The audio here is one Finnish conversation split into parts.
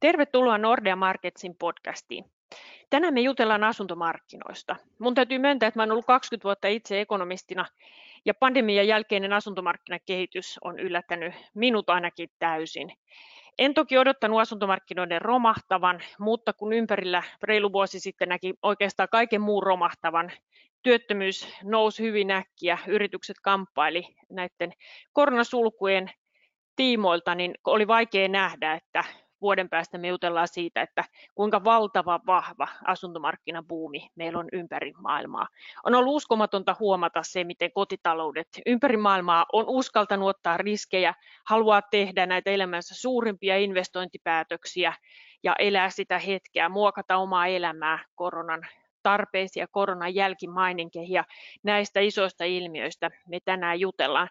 Tervetuloa Nordea Marketsin podcastiin. Tänään me jutellaan asuntomarkkinoista. Mun täytyy myöntää, että mä olen ollut 20 vuotta itse ekonomistina ja pandemian jälkeinen asuntomarkkinakehitys on yllättänyt minut ainakin täysin. En toki odottanut asuntomarkkinoiden romahtavan, mutta kun ympärillä reilu vuosi sitten näki oikeastaan kaiken muun romahtavan, työttömyys nousi hyvin äkkiä, yritykset kamppaili näiden koronasulkujen tiimoilta, niin oli vaikea nähdä, että vuoden päästä me jutellaan siitä, että kuinka valtava vahva asuntomarkkinabuumi meillä on ympäri maailmaa. On ollut uskomatonta huomata se, miten kotitaloudet ympäri maailmaa on uskaltanut ottaa riskejä, haluaa tehdä näitä elämänsä suurimpia investointipäätöksiä ja elää sitä hetkeä, muokata omaa elämää koronan tarpeisia koronan jälkimaininkeja. Näistä isoista ilmiöistä me tänään jutellaan.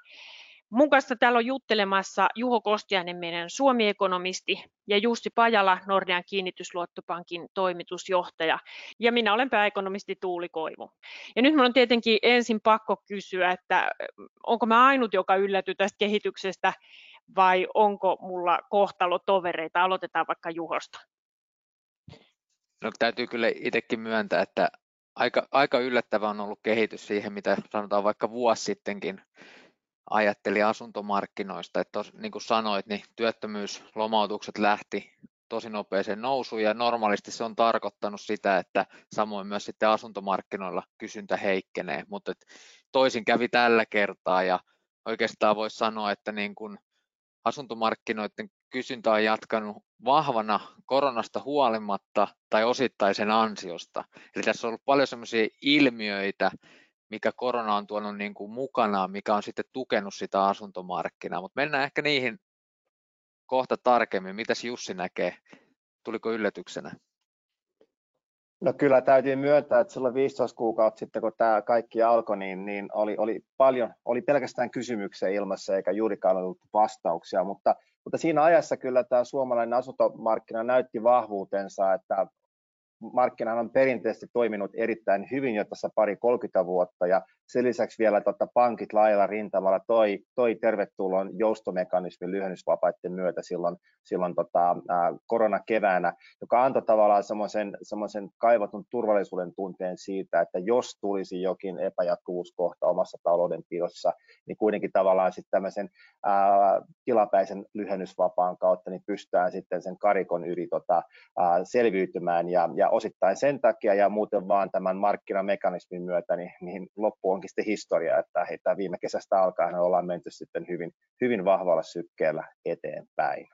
Mun kanssa täällä on juttelemassa Juho Kostiainen, meidän Suomi-ekonomisti, ja Jussi Pajala, Nordean kiinnitysluottopankin toimitusjohtaja. Ja minä olen pääekonomisti Tuuli Koivu. Ja nyt minun on tietenkin ensin pakko kysyä, että onko mä ainut, joka yllätyy tästä kehityksestä, vai onko mulla kohtalo tovereita? Aloitetaan vaikka Juhosta. No täytyy kyllä itsekin myöntää, että aika, aika yllättävä on ollut kehitys siihen, mitä sanotaan vaikka vuosi sittenkin ajatteli asuntomarkkinoista, että tos, niin kuin sanoit, niin työttömyyslomautukset lähti tosi nopeeseen nousuun ja normaalisti se on tarkoittanut sitä, että samoin myös sitten asuntomarkkinoilla kysyntä heikkenee, mutta toisin kävi tällä kertaa ja oikeastaan voisi sanoa, että niin kuin asuntomarkkinoiden kysyntä on jatkanut vahvana koronasta huolimatta tai osittaisen ansiosta. Eli tässä on ollut paljon sellaisia ilmiöitä, mikä korona on tuonut niin kuin mukanaan, mikä on sitten tukenut sitä asuntomarkkinaa. Mutta mennään ehkä niihin kohta tarkemmin. Mitäs Jussi näkee? Tuliko yllätyksenä? No kyllä täytyy myöntää, että silloin 15 kuukautta sitten, kun tämä kaikki alkoi, niin, niin oli, oli, paljon, oli pelkästään kysymyksiä ilmassa eikä juurikaan ollut vastauksia, mutta, mutta siinä ajassa kyllä tämä suomalainen asuntomarkkina näytti vahvuutensa, että markkina on perinteisesti toiminut erittäin hyvin jo tässä pari 30 vuotta ja sen lisäksi vielä tota, pankit laajalla rintamalla toi, toi tervetulon joustomekanismin lyhennysvapaiden myötä silloin, silloin tota, ää, koronakeväänä, joka antoi tavallaan semmoisen kaivatun turvallisuuden tunteen siitä, että jos tulisi jokin epäjatkuvuuskohta omassa taloudenpidossa, niin kuitenkin tavallaan sitten tämmöisen ää, tilapäisen lyhennysvapaan kautta niin pystytään sitten sen karikon yli tota, ää, selviytymään. Ja, ja osittain sen takia ja muuten vaan tämän markkinamekanismin myötä niin, niin loppu onkin sitten historia, että heitä viime kesästä alkaen ollaan menty sitten hyvin, hyvin vahvalla sykkeellä eteenpäin.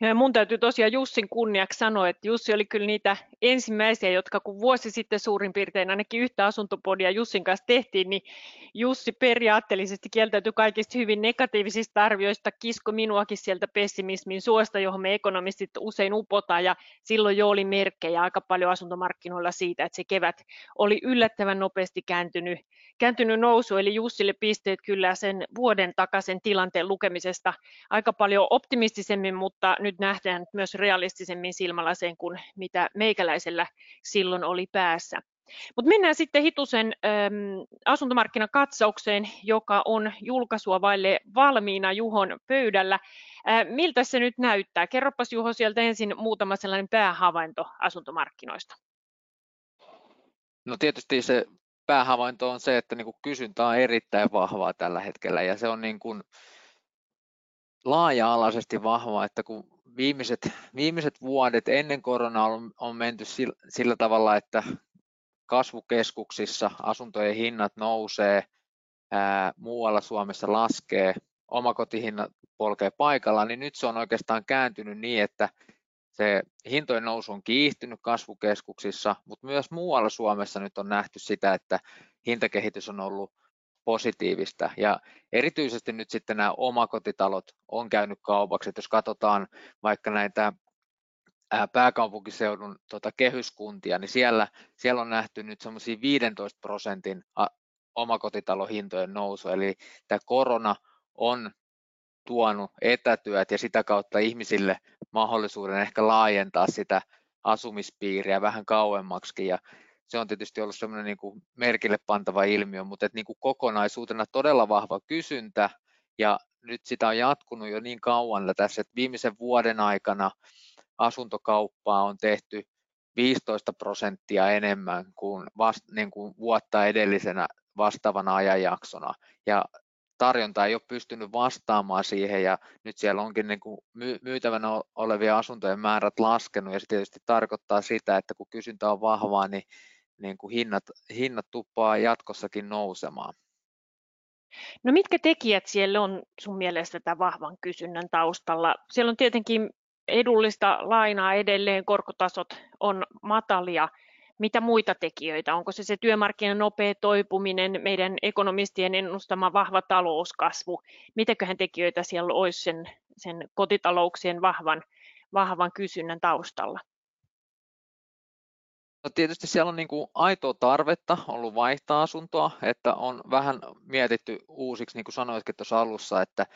Ja mun täytyy tosiaan Jussin kunniaksi sanoa, että Jussi oli kyllä niitä ensimmäisiä, jotka kun vuosi sitten suurin piirtein ainakin yhtä asuntopodia Jussin kanssa tehtiin, niin Jussi periaatteellisesti kieltäytyi kaikista hyvin negatiivisista arvioista, kisko minuakin sieltä pessimismin suosta, johon me ekonomistit usein upotaan, ja silloin jo oli merkkejä aika paljon asuntomarkkinoilla siitä, että se kevät oli yllättävän nopeasti kääntynyt, kääntynyt nousu, eli Jussille pisteet kyllä sen vuoden takaisin tilanteen lukemisesta aika paljon optimistisemmin, mutta nyt nähdään myös realistisemmin silmälaseen kuin mitä meikäläisellä silloin oli päässä. Mutta mennään sitten hitusen äm, asuntomarkkinakatsaukseen, joka on julkaisua vaille valmiina Juhon pöydällä. Ä, miltä se nyt näyttää? Kerropas Juho sieltä ensin muutama sellainen päähavainto asuntomarkkinoista. No tietysti se päähavainto on se, että niin kuin kysyntä on erittäin vahvaa tällä hetkellä ja se on niin kuin laaja-alaisesti vahvaa, että kun viimeiset, viimeiset vuodet ennen koronaa on, on menty sillä, sillä tavalla, että kasvukeskuksissa asuntojen hinnat nousee, ää, muualla Suomessa laskee, omakotihinnat polkee paikalla, niin nyt se on oikeastaan kääntynyt niin, että se hintojen nousu on kiihtynyt kasvukeskuksissa, mutta myös muualla Suomessa nyt on nähty sitä, että hintakehitys on ollut positiivista. Ja erityisesti nyt sitten nämä omakotitalot on käynyt kaupaksi. Että jos katsotaan vaikka näitä pääkaupunkiseudun tota, kehyskuntia, niin siellä, siellä on nähty nyt semmoisia 15 prosentin omakotitalohintojen nousu. Eli tämä korona on tuonut etätyöt ja sitä kautta ihmisille mahdollisuuden ehkä laajentaa sitä asumispiiriä vähän kauemmaksi. Ja se on tietysti ollut semmoinen niin kuin merkille pantava ilmiö, mutta että niin kuin kokonaisuutena todella vahva kysyntä ja nyt sitä on jatkunut jo niin kauan tässä, että viimeisen vuoden aikana asuntokauppaa on tehty 15 prosenttia enemmän kuin, vast, niin kuin vuotta edellisenä vastaavana ajanjaksona. Ja tarjonta ei ole pystynyt vastaamaan siihen ja nyt siellä onkin niin kuin myytävänä olevia asuntojen määrät laskenut ja se tietysti tarkoittaa sitä, että kun kysyntä on vahvaa, niin, niin kuin hinnat, hinnat tuppaa jatkossakin nousemaan. No mitkä tekijät siellä on sun mielestä tämän vahvan kysynnän taustalla? Siellä on tietenkin edullista lainaa edelleen, korkotasot on matalia. Mitä muita tekijöitä? Onko se se työmarkkinan nopea toipuminen, meidän ekonomistien ennustama vahva talouskasvu? Mitäköhän tekijöitä siellä olisi sen, sen kotitalouksien vahvan, vahvan kysynnän taustalla? No tietysti siellä on niin kuin aitoa tarvetta ollut vaihtaa asuntoa, että on vähän mietitty uusiksi, niin kuin sanoitkin tuossa alussa, että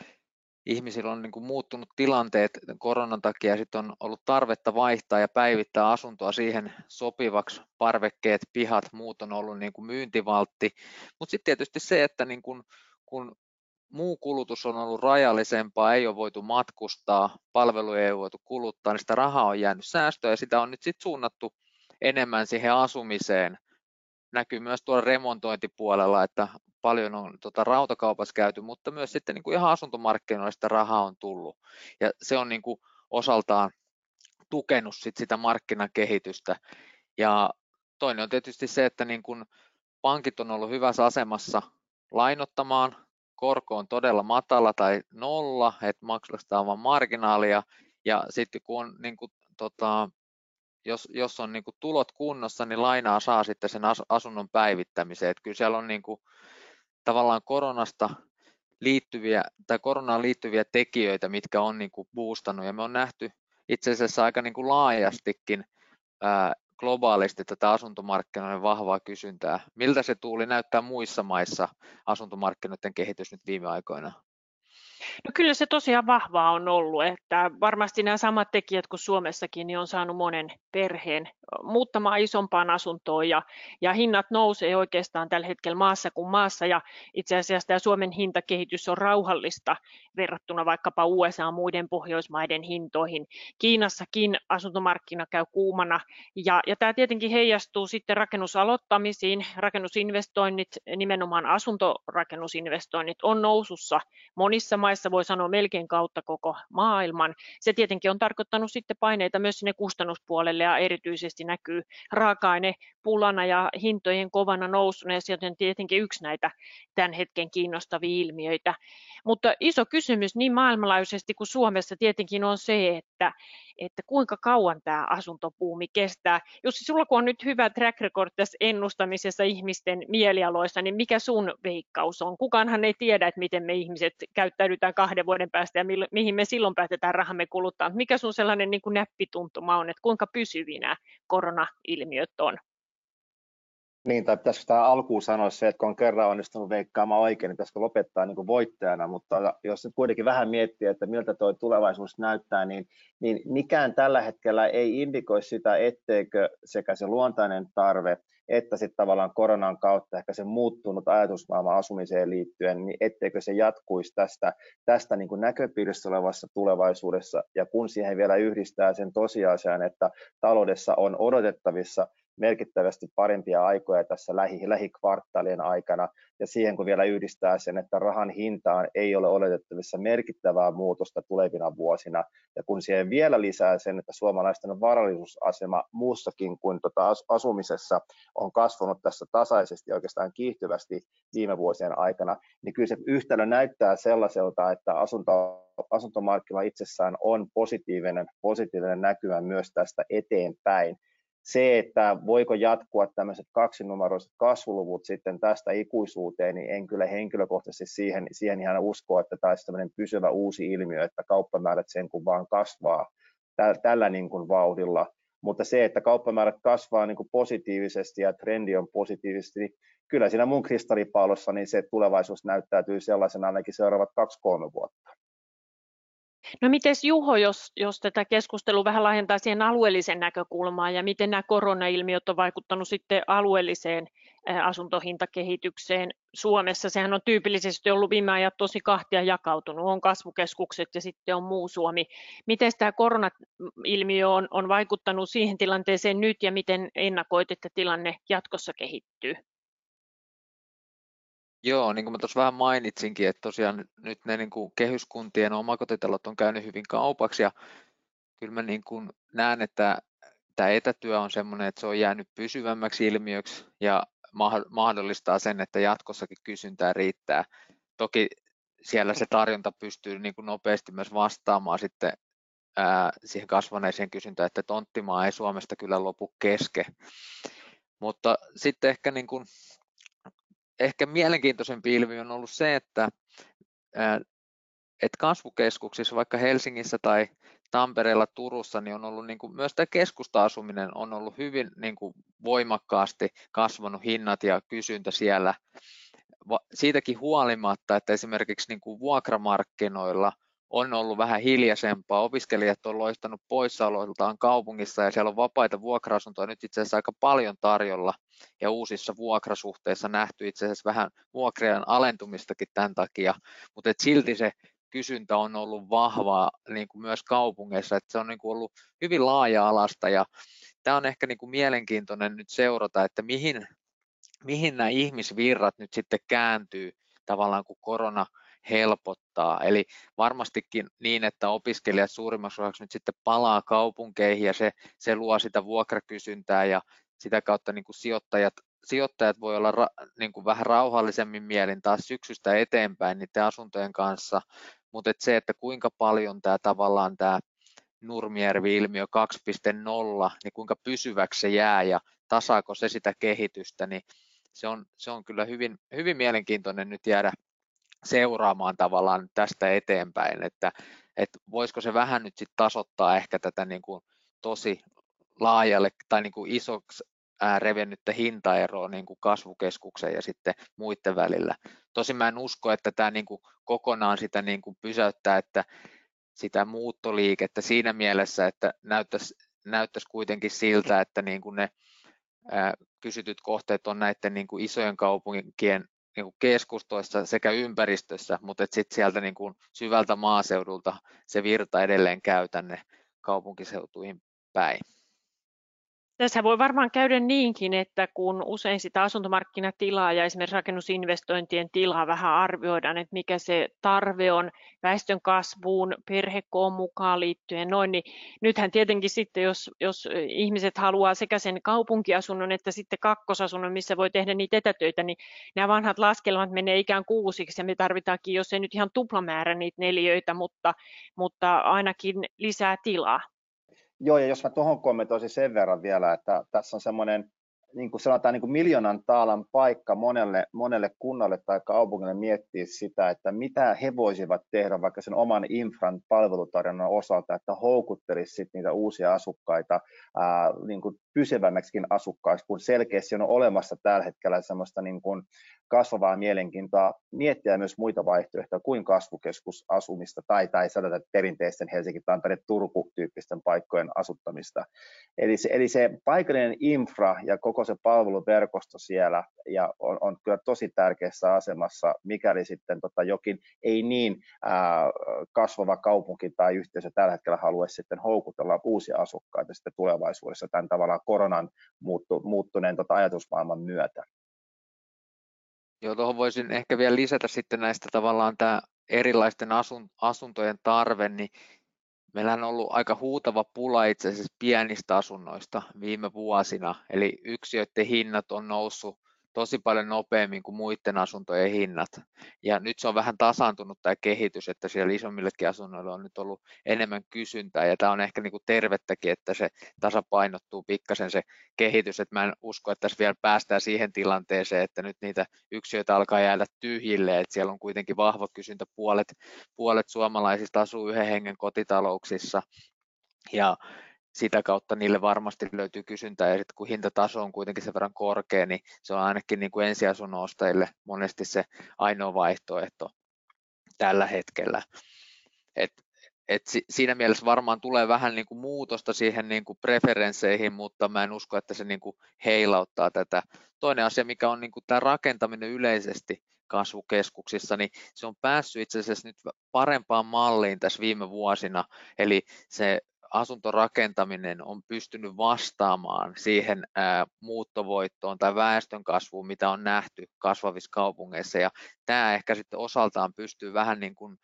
ihmisillä on niin kuin muuttunut tilanteet koronan takia ja sitten on ollut tarvetta vaihtaa ja päivittää asuntoa siihen sopivaksi. Parvekkeet, pihat, muut on ollut niin kuin myyntivaltti. Mutta sitten tietysti se, että niin kuin, kun muu kulutus on ollut rajallisempaa, ei ole voitu matkustaa, palveluja ei ole voitu kuluttaa, niin sitä rahaa on jäänyt säästöä ja sitä on nyt sitten suunnattu enemmän siihen asumiseen. Näkyy myös tuolla remontointipuolella, että paljon on tota, rautakaupassa käyty, mutta myös sitten niin kuin ihan asuntomarkkinoilla sitä rahaa on tullut. Ja se on niin kuin osaltaan tukenut sit sitä markkinakehitystä. Ja toinen on tietysti se, että niin kuin pankit on ollut hyvässä asemassa lainottamaan, korko on todella matala tai nolla, että maksetaan vain marginaalia, ja sitten kun on niin kuin, tota, jos, jos on niin kuin tulot kunnossa, niin lainaa saa sitten sen asunnon päivittämiseen. Että kyllä siellä on niin kuin, tavallaan koronasta liittyviä tai koronaan liittyviä tekijöitä, mitkä on niin kuin boostannut ja me on nähty itse asiassa aika niin kuin laajastikin ää, globaalisti tätä asuntomarkkinoiden vahvaa kysyntää. Miltä se tuuli näyttää muissa maissa asuntomarkkinoiden kehitys nyt viime aikoina? No kyllä se tosiaan vahvaa on ollut, että varmasti nämä samat tekijät kuin Suomessakin niin on saanut monen perheen muuttamaan isompaan asuntoon ja, ja hinnat nousee oikeastaan tällä hetkellä maassa kuin maassa. Ja itse asiassa tämä Suomen hintakehitys on rauhallista verrattuna vaikkapa USA muiden Pohjoismaiden hintoihin. Kiinassakin asuntomarkkina käy kuumana ja, ja tämä tietenkin heijastuu sitten rakennusaloittamisiin, rakennusinvestoinnit, nimenomaan asuntorakennusinvestoinnit on nousussa monissa maissa voi sanoa melkein kautta koko maailman. Se tietenkin on tarkoittanut sitten paineita myös sinne kustannuspuolelle ja erityisesti näkyy raaka-aine pulana ja hintojen kovana nousuna ja sieltä on tietenkin yksi näitä tämän hetken kiinnostavia ilmiöitä. Mutta iso kysymys niin maailmanlaajuisesti kuin Suomessa tietenkin on se, että, että kuinka kauan tämä asuntopuumi kestää. Jos sulla kun on nyt hyvä track record tässä ennustamisessa ihmisten mielialoissa, niin mikä sun veikkaus on? Kukaanhan ei tiedä, että miten me ihmiset käyttäydytään kahden vuoden päästä ja mihin me silloin päätetään rahamme kuluttaa. Mikä sun sellainen niin kuin näppituntuma on, että kuinka pysyvinä koronailmiöt on? Niin, tai pitäisikö tämä alkuun sanoa se, että kun on kerran onnistunut veikkaamaan oikein, niin pitäisikö lopettaa niin kuin voittajana, mutta jos nyt kuitenkin vähän miettii, että miltä tuo tulevaisuus näyttää, niin, niin mikään tällä hetkellä ei indikoi sitä, etteikö sekä se luontainen tarve, että sitten tavallaan koronan kautta ehkä se muuttunut ajatusmaailma asumiseen liittyen, niin etteikö se jatkuisi tästä, tästä niin kuin näköpiirissä olevassa tulevaisuudessa, ja kun siihen vielä yhdistää sen tosiasian, että taloudessa on odotettavissa merkittävästi parempia aikoja tässä lähi, lähikvartaalien aikana, ja siihen kun vielä yhdistää sen, että rahan hintaan ei ole oletettavissa merkittävää muutosta tulevina vuosina, ja kun siihen vielä lisää sen, että suomalaisten varallisuusasema muussakin kuin tota asumisessa on kasvanut tässä tasaisesti oikeastaan kiihtyvästi viime vuosien aikana, niin kyllä se yhtälö näyttää sellaiselta, että asunto, asuntomarkkinoilla itsessään on positiivinen, positiivinen näkymä myös tästä eteenpäin, se, että voiko jatkua tämmöiset kaksinumeroiset kasvuluvut sitten tästä ikuisuuteen, niin en kyllä henkilökohtaisesti siihen, siihen ihan usko, että tämä olisi tämmöinen pysyvä uusi ilmiö, että kauppamäärät sen kun vaan kasvaa tällä niin kuin vauhdilla. Mutta se, että kauppamäärät kasvaa niin kuin positiivisesti ja trendi on positiivisesti, niin kyllä siinä mun kristallipallossa niin se tulevaisuus näyttäytyy sellaisena ainakin seuraavat kaksi-kolme vuotta. No miten Juho, jos, jos tätä keskustelua vähän laajentaa siihen alueelliseen näkökulmaan ja miten nämä koronailmiöt on vaikuttanut sitten alueelliseen asuntohintakehitykseen Suomessa. Sehän on tyypillisesti ollut viime ajat tosi kahtia jakautunut. On kasvukeskukset ja sitten on muu Suomi. Miten tämä koronailmiö on, on vaikuttanut siihen tilanteeseen nyt ja miten ennakoit, että tilanne jatkossa kehittyy? Joo, niin kuin mä tuossa vähän mainitsinkin, että tosiaan nyt ne niin kuin kehyskuntien omakotitalot on käynyt hyvin kaupaksi ja kyllä mä niin kuin näen, että tämä etätyö on sellainen, että se on jäänyt pysyvämmäksi ilmiöksi ja mahdollistaa sen, että jatkossakin kysyntää riittää. Toki siellä se tarjonta pystyy niin kuin nopeasti myös vastaamaan sitten ää, siihen kasvaneeseen kysyntään, että tonttimaa ei Suomesta kyllä lopu keske. Mutta sitten ehkä, niin kuin, ehkä mielenkiintoisempi ilmiö on ollut se, että, että kasvukeskuksissa, vaikka Helsingissä tai Tampereella, Turussa, niin on ollut niin kuin, myös tämä keskusta-asuminen on ollut hyvin niin kuin, voimakkaasti kasvanut hinnat ja kysyntä siellä. Siitäkin huolimatta, että esimerkiksi niin kuin vuokramarkkinoilla on ollut vähän hiljaisempaa. Opiskelijat on loistanut poissaoloiltaan kaupungissa ja siellä on vapaita vuokra-asuntoja. Nyt itse asiassa aika paljon tarjolla ja uusissa vuokrasuhteissa nähty itse asiassa vähän vuokrien alentumistakin tämän takia, mutta silti se kysyntä on ollut vahvaa niin kuin myös kaupungeissa, että se on niin kuin ollut hyvin laaja-alasta ja tämä on ehkä niin kuin mielenkiintoinen nyt seurata, että mihin, mihin nämä ihmisvirrat nyt sitten kääntyy tavallaan kun korona helpottaa. Eli varmastikin niin, että opiskelijat suurimmaksi osaksi nyt sitten palaa kaupunkeihin ja se, se luo sitä vuokrakysyntää ja sitä kautta niin kuin sijoittajat sijoittajat voi olla ra, niin kuin vähän rauhallisemmin mielin taas syksystä eteenpäin niiden asuntojen kanssa, mutta et se, että kuinka paljon tämä tavallaan tämä Nurmijärvi-ilmiö 2.0, niin kuinka pysyväksi se jää ja tasaako se sitä kehitystä, niin se on, se on kyllä hyvin, hyvin mielenkiintoinen nyt jäädä seuraamaan tavallaan tästä eteenpäin, että, että voisiko se vähän nyt sitten tasoittaa ehkä tätä niin kuin tosi laajalle tai niin kuin isoksi revennyttä hintaeroa niin kuin kasvukeskuksen ja sitten muiden välillä. Tosin mä en usko, että tämä niin kuin kokonaan sitä niin kuin pysäyttää, että sitä muuttoliikettä siinä mielessä, että näyttäisi, näyttäisi kuitenkin siltä, että niin kuin ne ää, kysytyt kohteet on näiden niin kuin isojen kaupunkien niin kuin keskustoissa sekä ympäristössä, mutta sitten sieltä niin kuin syvältä maaseudulta se virta edelleen käy tänne kaupunkiseutuihin päin. Tässä voi varmaan käydä niinkin, että kun usein sitä asuntomarkkinatilaa ja esimerkiksi rakennusinvestointien tilaa vähän arvioidaan, että mikä se tarve on väestön kasvuun, perhekoon mukaan liittyen, noin, niin nythän tietenkin sitten, jos, jos ihmiset haluaa sekä sen kaupunkiasunnon että sitten kakkosasunnon, missä voi tehdä niitä etätöitä, niin nämä vanhat laskelmat menee ikään kuin uusiksi ja me tarvitaankin, jos ei nyt ihan tuplamäärä niitä neliöitä, mutta, mutta ainakin lisää tilaa. Joo, ja jos mä tuohon kommentoisin sen verran vielä, että tässä on semmoinen niin kuin sanotaan niin kuin miljoonan taalan paikka monelle, monelle kunnalle tai kaupungille miettiä sitä, että mitä he voisivat tehdä vaikka sen oman infran palvelutarjonnan osalta, että houkuttelisi niitä uusia asukkaita ää, niin kuin pysyvämmäksikin asukkaiksi, kun selkeästi on olemassa tällä hetkellä semmoista niin kuin kasvavaa mielenkiintoa miettiä myös muita vaihtoehtoja kuin kasvukeskusasumista tai, tai sanotaan perinteisten Helsinki, Tampere, Turku tyyppisten paikkojen asuttamista. Eli se, eli se paikallinen infra ja koko se palveluverkosto siellä ja on, on kyllä tosi tärkeässä asemassa, mikäli sitten tota jokin ei niin ää, kasvava kaupunki tai yhteisö tällä hetkellä haluaisi sitten houkutella uusia asukkaita sitten tulevaisuudessa tämän tavallaan koronan muuttu, muuttuneen tota ajatusmaailman myötä. Joo, tuohon voisin ehkä vielä lisätä sitten näistä tavallaan tämä erilaisten asun, asuntojen tarve, niin meillä on ollut aika huutava pula itse asiassa pienistä asunnoista viime vuosina, eli yksiöiden hinnat on noussut tosi paljon nopeammin kuin muiden asuntojen hinnat. Ja nyt se on vähän tasaantunut tämä kehitys, että siellä isommillekin asunnoille on nyt ollut enemmän kysyntää, ja tämä on ehkä niin kuin tervettäkin, että se tasapainottuu pikkasen se kehitys, että mä en usko, että tässä vielä päästään siihen tilanteeseen, että nyt niitä yksiöitä alkaa jäädä tyhjille, että siellä on kuitenkin vahva kysyntä, puolet, puolet suomalaisista asuu yhden hengen kotitalouksissa, ja sitä kautta niille varmasti löytyy kysyntää ja sitten kun hintataso on kuitenkin sen verran korkea, niin se on ainakin niin kuin ensiasunnon ostajille monesti se ainoa vaihtoehto tällä hetkellä. Et et si, siinä mielessä varmaan tulee vähän niin kuin muutosta siihen niin kuin preferensseihin, mutta mä en usko, että se niin kuin heilauttaa tätä. Toinen asia, mikä on niin kuin tämä rakentaminen yleisesti kasvukeskuksissa, niin se on päässyt itse asiassa nyt parempaan malliin tässä viime vuosina, eli se asuntorakentaminen on pystynyt vastaamaan siihen muuttovoittoon tai väestön kasvuun, mitä on nähty kasvavissa kaupungeissa, ja tämä ehkä sitten osaltaan pystyy vähän niin kuin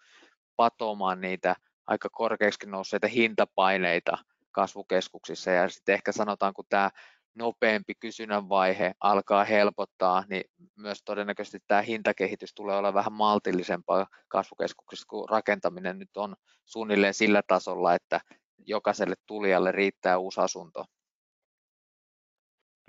patoamaan niitä aika korkeaksi nousseita hintapaineita kasvukeskuksissa, ja sitten ehkä sanotaan, kun tämä nopeampi kysynnän vaihe alkaa helpottaa, niin myös todennäköisesti tämä hintakehitys tulee olla vähän maltillisempaa kasvukeskuksissa, kun rakentaminen nyt on suunnilleen sillä tasolla, että jokaiselle tulijalle riittää uusi asunto.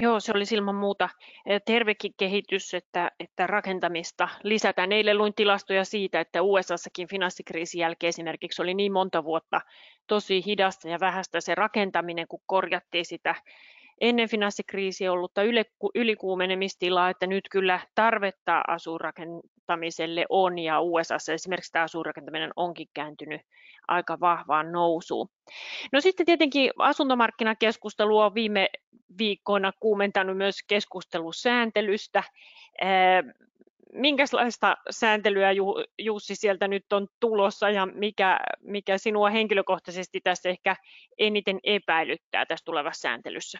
Joo, se olisi ilman muuta eh, tervekin kehitys, että, että rakentamista lisätään. Eilen luin tilastoja siitä, että USAssakin finanssikriisin jälkeen esimerkiksi oli niin monta vuotta tosi hidasta ja vähäistä se rakentaminen, kun korjattiin sitä ennen finanssikriisiä ollutta ylikuumenemistilaa, että nyt kyllä tarvetta asuurakentamiselle on ja USAssa esimerkiksi tämä asuurakentaminen onkin kääntynyt aika vahvaan nousuun. No sitten tietenkin asuntomarkkinakeskustelu on viime viikkoina kuumentanut myös keskustelusääntelystä. Minkälaista sääntelyä Jussi sieltä nyt on tulossa ja mikä, mikä sinua henkilökohtaisesti tässä ehkä eniten epäilyttää tässä tulevassa sääntelyssä?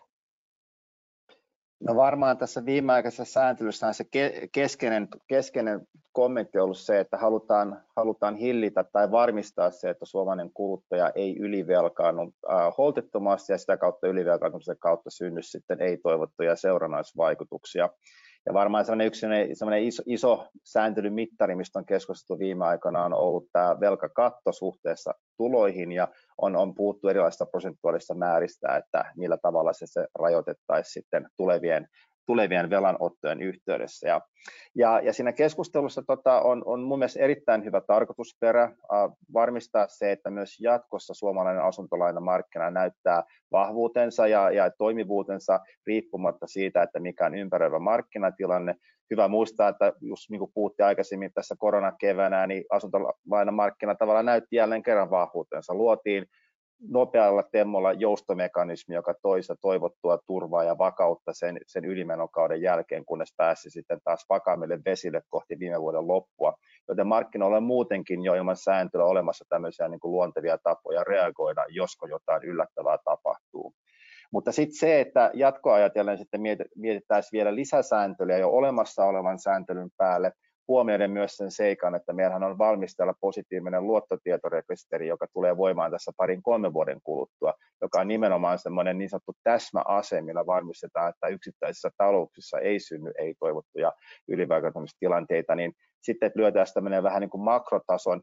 No varmaan tässä viimeaikaisessa sääntelyssä se keskeinen, keskeinen kommentti on ollut se, että halutaan, halutaan hillitä tai varmistaa se, että suomalainen kuluttaja ei ylivelkaannu äh, holtittomasti ja sitä kautta ylivelkaantumisen kautta synny sitten ei-toivottuja seurannaisvaikutuksia. Ja varmaan sellainen yksi sellainen iso, iso sääntelymittari, mistä on keskusteltu viime aikoina, on ollut tämä velkakatto suhteessa tuloihin ja on, on puhuttu erilaisista prosentuaalista määristä, että millä tavalla se, se rajoitettaisiin sitten tulevien tulevien velanottojen yhteydessä. Ja, ja, ja siinä keskustelussa tota, on, on mun mielestä erittäin hyvä tarkoitusperä äh, varmistaa se, että myös jatkossa suomalainen asuntolainamarkkina näyttää vahvuutensa ja, ja toimivuutensa riippumatta siitä, että mikä on ympäröivä markkinatilanne. Hyvä muistaa, että just niin kuin puhuttiin aikaisemmin tässä koronakevänä, niin asuntolainamarkkina tavallaan näytti jälleen kerran vahvuutensa. Luotiin nopealla temmolla joustomekanismi, joka toi sitä toivottua turvaa ja vakautta sen, sen ylimenokauden jälkeen, kunnes pääsi sitten taas vakaammille vesille kohti viime vuoden loppua. Joten markkinoilla on muutenkin jo ilman sääntöä olemassa tämmöisiä niin kuin luontevia tapoja reagoida, josko jotain yllättävää tapahtuu. Mutta sitten se, että jatkoajatellen sitten mietitään vielä lisäsääntelyä jo olemassa olevan sääntelyn päälle, huomioiden myös sen seikan, että meillähän on valmistella positiivinen luottotietorekisteri, joka tulee voimaan tässä parin kolmen vuoden kuluttua, joka on nimenomaan semmoinen niin sanottu täsmäase, millä varmistetaan, että yksittäisissä talouksissa ei synny ei-toivottuja ylivaikuttamistilanteita, niin sitten lyötään tämmöinen vähän niin kuin makrotason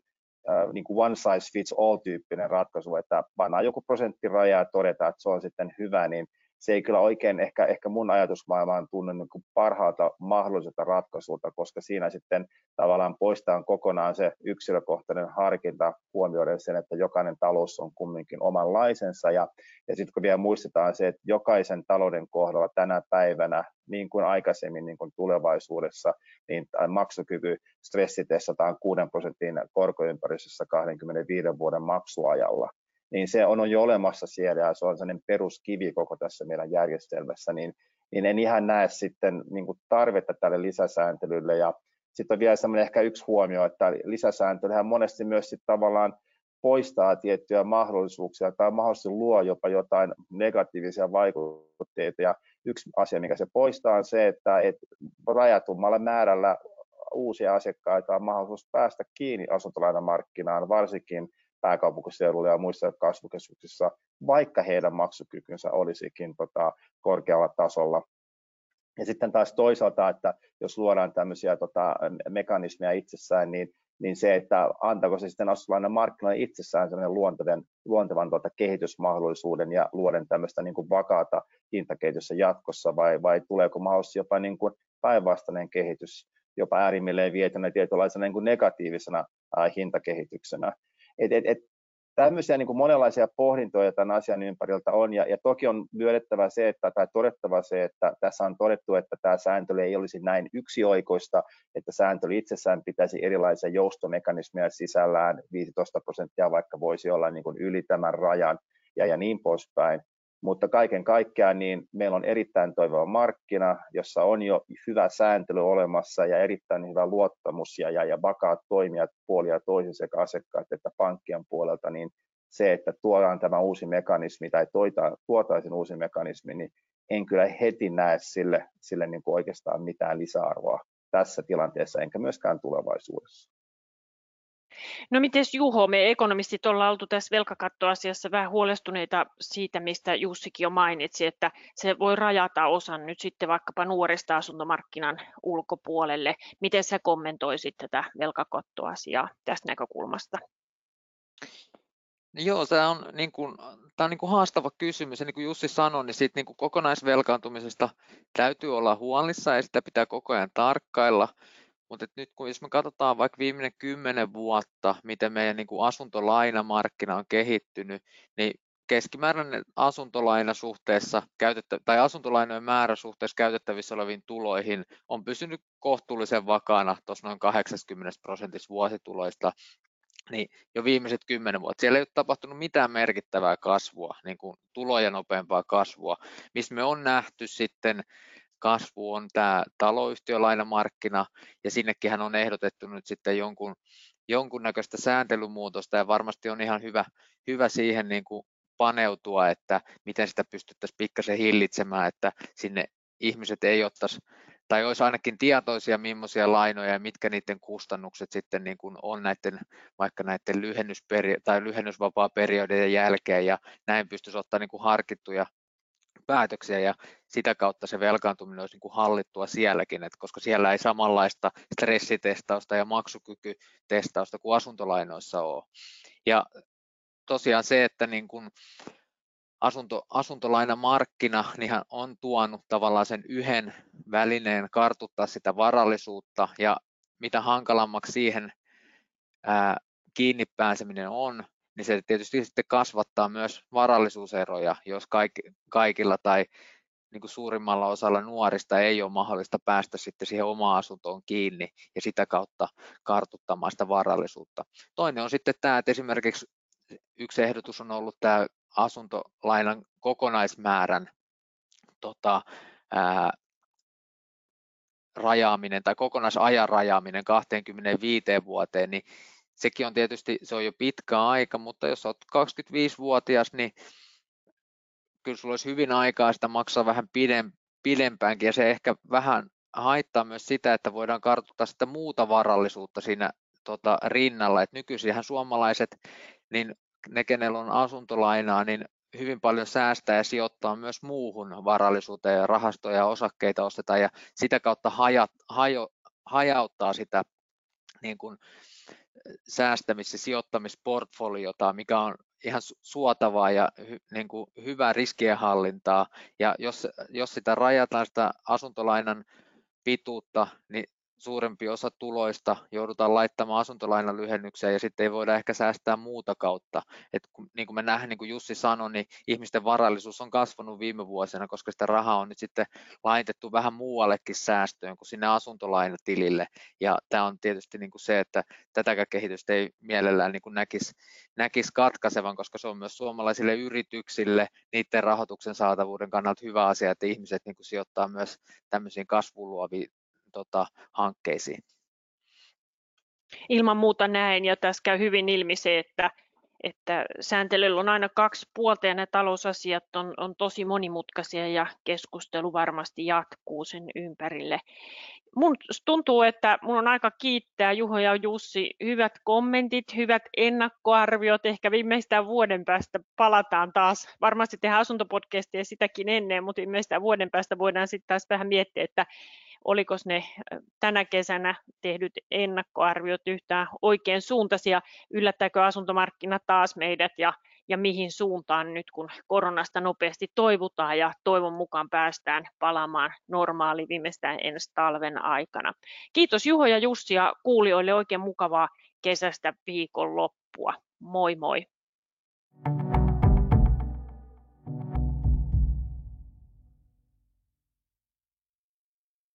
niin kuin one size fits all tyyppinen ratkaisu, että pannaan joku prosenttiraja ja todetaan, että se on sitten hyvä, niin se ei kyllä oikein ehkä, ehkä mun ajatusmaailmaan tunnu niin kuin parhaalta mahdolliselta ratkaisulta, koska siinä sitten tavallaan poistetaan kokonaan se yksilökohtainen harkinta huomioiden sen, että jokainen talous on kumminkin omanlaisensa. Ja, ja sitten kun vielä muistetaan se, että jokaisen talouden kohdalla tänä päivänä, niin kuin aikaisemmin, niin kuin tulevaisuudessa, niin maksukyky stressitestataan 6 prosentin korkoympäristössä 25 vuoden maksuajalla niin se on jo olemassa siellä ja se on sellainen peruskivi koko tässä meidän järjestelmässä, niin, niin en ihan näe sitten niin kuin tarvetta tälle lisäsääntelylle. Ja sitten on vielä sellainen ehkä yksi huomio, että lisäsääntelyhän monesti myös sitten tavallaan poistaa tiettyjä mahdollisuuksia tai mahdollisesti luo jopa jotain negatiivisia vaikutteita. Ja yksi asia, mikä se poistaa, on se, että et rajatummalla määrällä uusia asiakkaita on mahdollisuus päästä kiinni asuntolainamarkkinaan, varsinkin pääkaupunkiseudulla ja muissa kasvukeskuksissa, vaikka heidän maksukykynsä olisikin tota, korkealla tasolla. Ja sitten taas toisaalta, että jos luodaan tämmöisiä tota, mekanismeja itsessään, niin, niin se, että antaako se sitten asuntolainen markkinoille itsessään sellainen luontevan, luontevan tota, kehitysmahdollisuuden ja luoden tämmöistä niin kuin vakaata hintakehitystä jatkossa, vai, vai tuleeko mahdollisesti jopa niin kuin päinvastainen kehitys, jopa äärimmilleen vietynä tietynlaisena niin kuin negatiivisena hintakehityksenä. Et, et, et, tämmöisiä niin kuin monenlaisia pohdintoja tämän asian ympäriltä on, ja, ja toki on myönnettävä se, että, tai todettava se, että tässä on todettu, että tämä sääntely ei olisi näin yksioikoista, että sääntely itsessään pitäisi erilaisia joustomekanismeja sisällään, 15 prosenttia vaikka voisi olla niin kuin yli tämän rajan, ja, ja niin poispäin. Mutta kaiken kaikkiaan niin meillä on erittäin toivova markkina, jossa on jo hyvä sääntely olemassa ja erittäin hyvä luottamus ja, ja, ja vakaat toimijat puolia toisin sekä asiakkaat että pankkien puolelta, niin se, että tuodaan tämä uusi mekanismi tai toita, tuotaisiin uusi mekanismi, niin en kyllä heti näe sille, sille niin kuin oikeastaan mitään lisäarvoa tässä tilanteessa, enkä myöskään tulevaisuudessa. No miten Juho, me ekonomistit ollaan oltu tässä velkakattoasiassa vähän huolestuneita siitä, mistä Jussikin jo mainitsi, että se voi rajata osan nyt sitten vaikkapa nuorista asuntomarkkinan ulkopuolelle. Miten sä kommentoisit tätä velkakattoasiaa tästä näkökulmasta? Joo, tämä on, niin kuin, tämä on niin kuin haastava kysymys. Ja niin kuin Jussi sanoi, niin siitä niin kuin kokonaisvelkaantumisesta täytyy olla huolissa ja sitä pitää koko ajan tarkkailla. Mutta nyt kun jos me katsotaan vaikka viimeinen kymmenen vuotta, miten meidän niin kuin asuntolainamarkkina on kehittynyt, niin keskimääräinen asuntolaina suhteessa käytettä, tai asuntolainojen määrä suhteessa käytettävissä oleviin tuloihin on pysynyt kohtuullisen vakaana tuossa noin 80 prosentissa vuosituloista niin jo viimeiset kymmenen vuotta. Siellä ei ole tapahtunut mitään merkittävää kasvua, niin kuin tuloja nopeampaa kasvua, missä me on nähty sitten kasvu on tämä taloyhtiölainamarkkina, ja sinnekin on ehdotettu nyt sitten jonkun, jonkunnäköistä sääntelymuutosta, ja varmasti on ihan hyvä, hyvä siihen niin kuin paneutua, että miten sitä pystyttäisiin pikkasen hillitsemään, että sinne ihmiset ei ottaisi tai olisi ainakin tietoisia, millaisia lainoja ja mitkä niiden kustannukset sitten niin kuin on näiden, vaikka näiden lyhennysperi- tai lyhennysvapaa periodien jälkeen, ja näin pystyisi ottaa niin kuin harkittuja päätöksiä ja sitä kautta se velkaantuminen olisi niin kuin hallittua sielläkin, että koska siellä ei samanlaista stressitestausta ja maksukykytestausta kuin asuntolainoissa ole. Ja tosiaan se, että niin kuin asunto, asuntolainamarkkina niin on tuonut tavallaan sen yhden välineen kartuttaa sitä varallisuutta ja mitä hankalammaksi siihen ää, kiinni pääseminen on, niin se tietysti sitten kasvattaa myös varallisuuseroja, jos kaikki, kaikilla tai niin kuin suurimmalla osalla nuorista ei ole mahdollista päästä sitten siihen omaan asuntoon kiinni ja sitä kautta kartuttamaan sitä varallisuutta. Toinen on sitten tämä, että esimerkiksi yksi ehdotus on ollut tämä asuntolainan kokonaismäärän tota, ää, rajaaminen tai kokonaisajan rajaaminen 25 vuoteen, niin sekin on tietysti, se on jo pitkä aika, mutta jos olet 25-vuotias, niin kyllä sulla olisi hyvin aikaa sitä maksaa vähän pidempäänkin ja se ehkä vähän haittaa myös sitä, että voidaan kartoittaa sitä muuta varallisuutta siinä tota, rinnalla. Et nykyisinhän suomalaiset, niin ne kenellä on asuntolainaa, niin hyvin paljon säästää ja sijoittaa myös muuhun varallisuuteen ja rahastoja ja osakkeita ostetaan ja sitä kautta hajat, hajo, hajauttaa sitä niin kuin säästämis- ja sijoittamisportfoliota, mikä on ihan suotavaa ja hy, niin kuin hyvää riskienhallintaa. Ja jos, jos sitä rajataan sitä asuntolainan pituutta, niin suurempi osa tuloista joudutaan laittamaan asuntolainan lyhennykseen ja sitten ei voida ehkä säästää muuta kautta. Et kun, niin kuin me nähdään, niin kuin Jussi sanoi, niin ihmisten varallisuus on kasvanut viime vuosina, koska sitä rahaa on nyt sitten laitettu vähän muuallekin säästöön kuin sinne asuntolainatilille. Ja tämä on tietysti niin kuin se, että tätäkään kehitystä ei mielellään niin kuin näkisi, näkisi katkaisevan, koska se on myös suomalaisille yrityksille niiden rahoituksen saatavuuden kannalta hyvä asia, että ihmiset niin kuin sijoittaa myös tämmöisiin kasvuluoviin tota, hankkeisiin. Ilman muuta näin, ja tässä käy hyvin ilmi se, että, että sääntelyllä on aina kaksi puolta ja nämä talousasiat on, on tosi monimutkaisia ja keskustelu varmasti jatkuu sen ympärille. Mun tuntuu, että mun on aika kiittää Juho ja Jussi. Hyvät kommentit, hyvät ennakkoarviot. Ehkä viimeistään vuoden päästä palataan taas. Varmasti tehdään asuntopodcastia sitäkin ennen, mutta viimeistään vuoden päästä voidaan sitten taas vähän miettiä, että oliko ne tänä kesänä tehdyt ennakkoarviot yhtään oikein suuntaisia, yllättääkö asuntomarkkina taas meidät ja, ja mihin suuntaan nyt, kun koronasta nopeasti toivutaan ja toivon mukaan päästään palaamaan normaali viimeistään ensi talven aikana. Kiitos Juho ja Jussi ja kuulijoille oikein mukavaa kesästä viikonloppua. Moi moi!